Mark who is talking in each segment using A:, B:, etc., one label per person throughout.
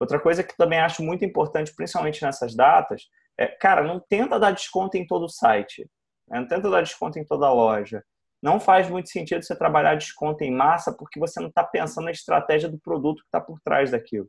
A: Outra coisa que também acho muito importante, principalmente nessas datas, é, cara, não tenta dar desconto em todo o site, né? não tenta dar desconto em toda a loja. Não faz muito sentido você trabalhar desconto em massa porque você não está pensando na estratégia do produto que está por trás daquilo.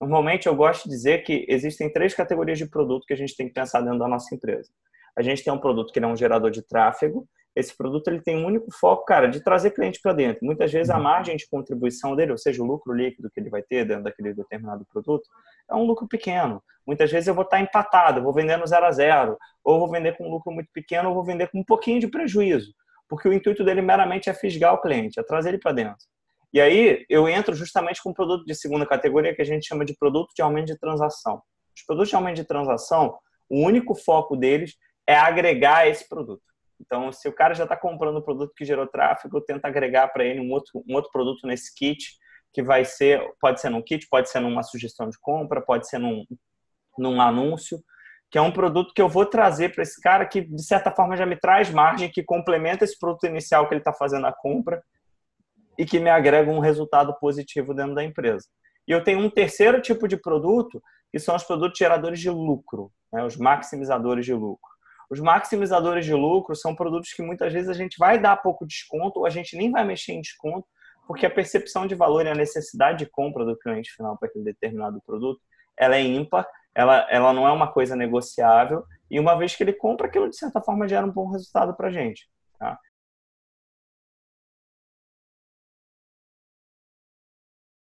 A: Normalmente, eu gosto de dizer que existem três categorias de produto que a gente tem que pensar dentro da nossa empresa. A gente tem um produto que é um gerador de tráfego, esse produto ele tem um único foco, cara, de trazer cliente para dentro. Muitas vezes a uhum. margem de contribuição dele, ou seja, o lucro líquido que ele vai ter dentro daquele determinado produto, é um lucro pequeno. Muitas vezes eu vou estar empatado, vou vender no zero a zero, ou vou vender com um lucro muito pequeno, ou vou vender com um pouquinho de prejuízo, porque o intuito dele meramente é fisgar o cliente, é trazer ele para dentro. E aí eu entro justamente com um produto de segunda categoria que a gente chama de produto de aumento de transação. Os produtos de aumento de transação, o único foco deles é agregar esse produto. Então, se o cara já está comprando o produto que gerou tráfego, tenta agregar para ele um outro, um outro produto nesse kit, que vai ser, pode ser num kit, pode ser numa sugestão de compra, pode ser num, num anúncio, que é um produto que eu vou trazer para esse cara que, de certa forma, já me traz margem, que complementa esse produto inicial que ele está fazendo a compra e que me agrega um resultado positivo dentro da empresa. E eu tenho um terceiro tipo de produto, que são os produtos geradores de lucro, né, os maximizadores de lucro. Os maximizadores de lucro são produtos que muitas vezes a gente vai dar pouco desconto ou a gente nem vai mexer em desconto, porque a percepção de valor e a necessidade de compra do cliente final para aquele determinado produto, ela é ímpar, ela, ela não é uma coisa negociável, e uma vez que ele compra, aquilo de certa forma gera um bom resultado para a gente. Tá?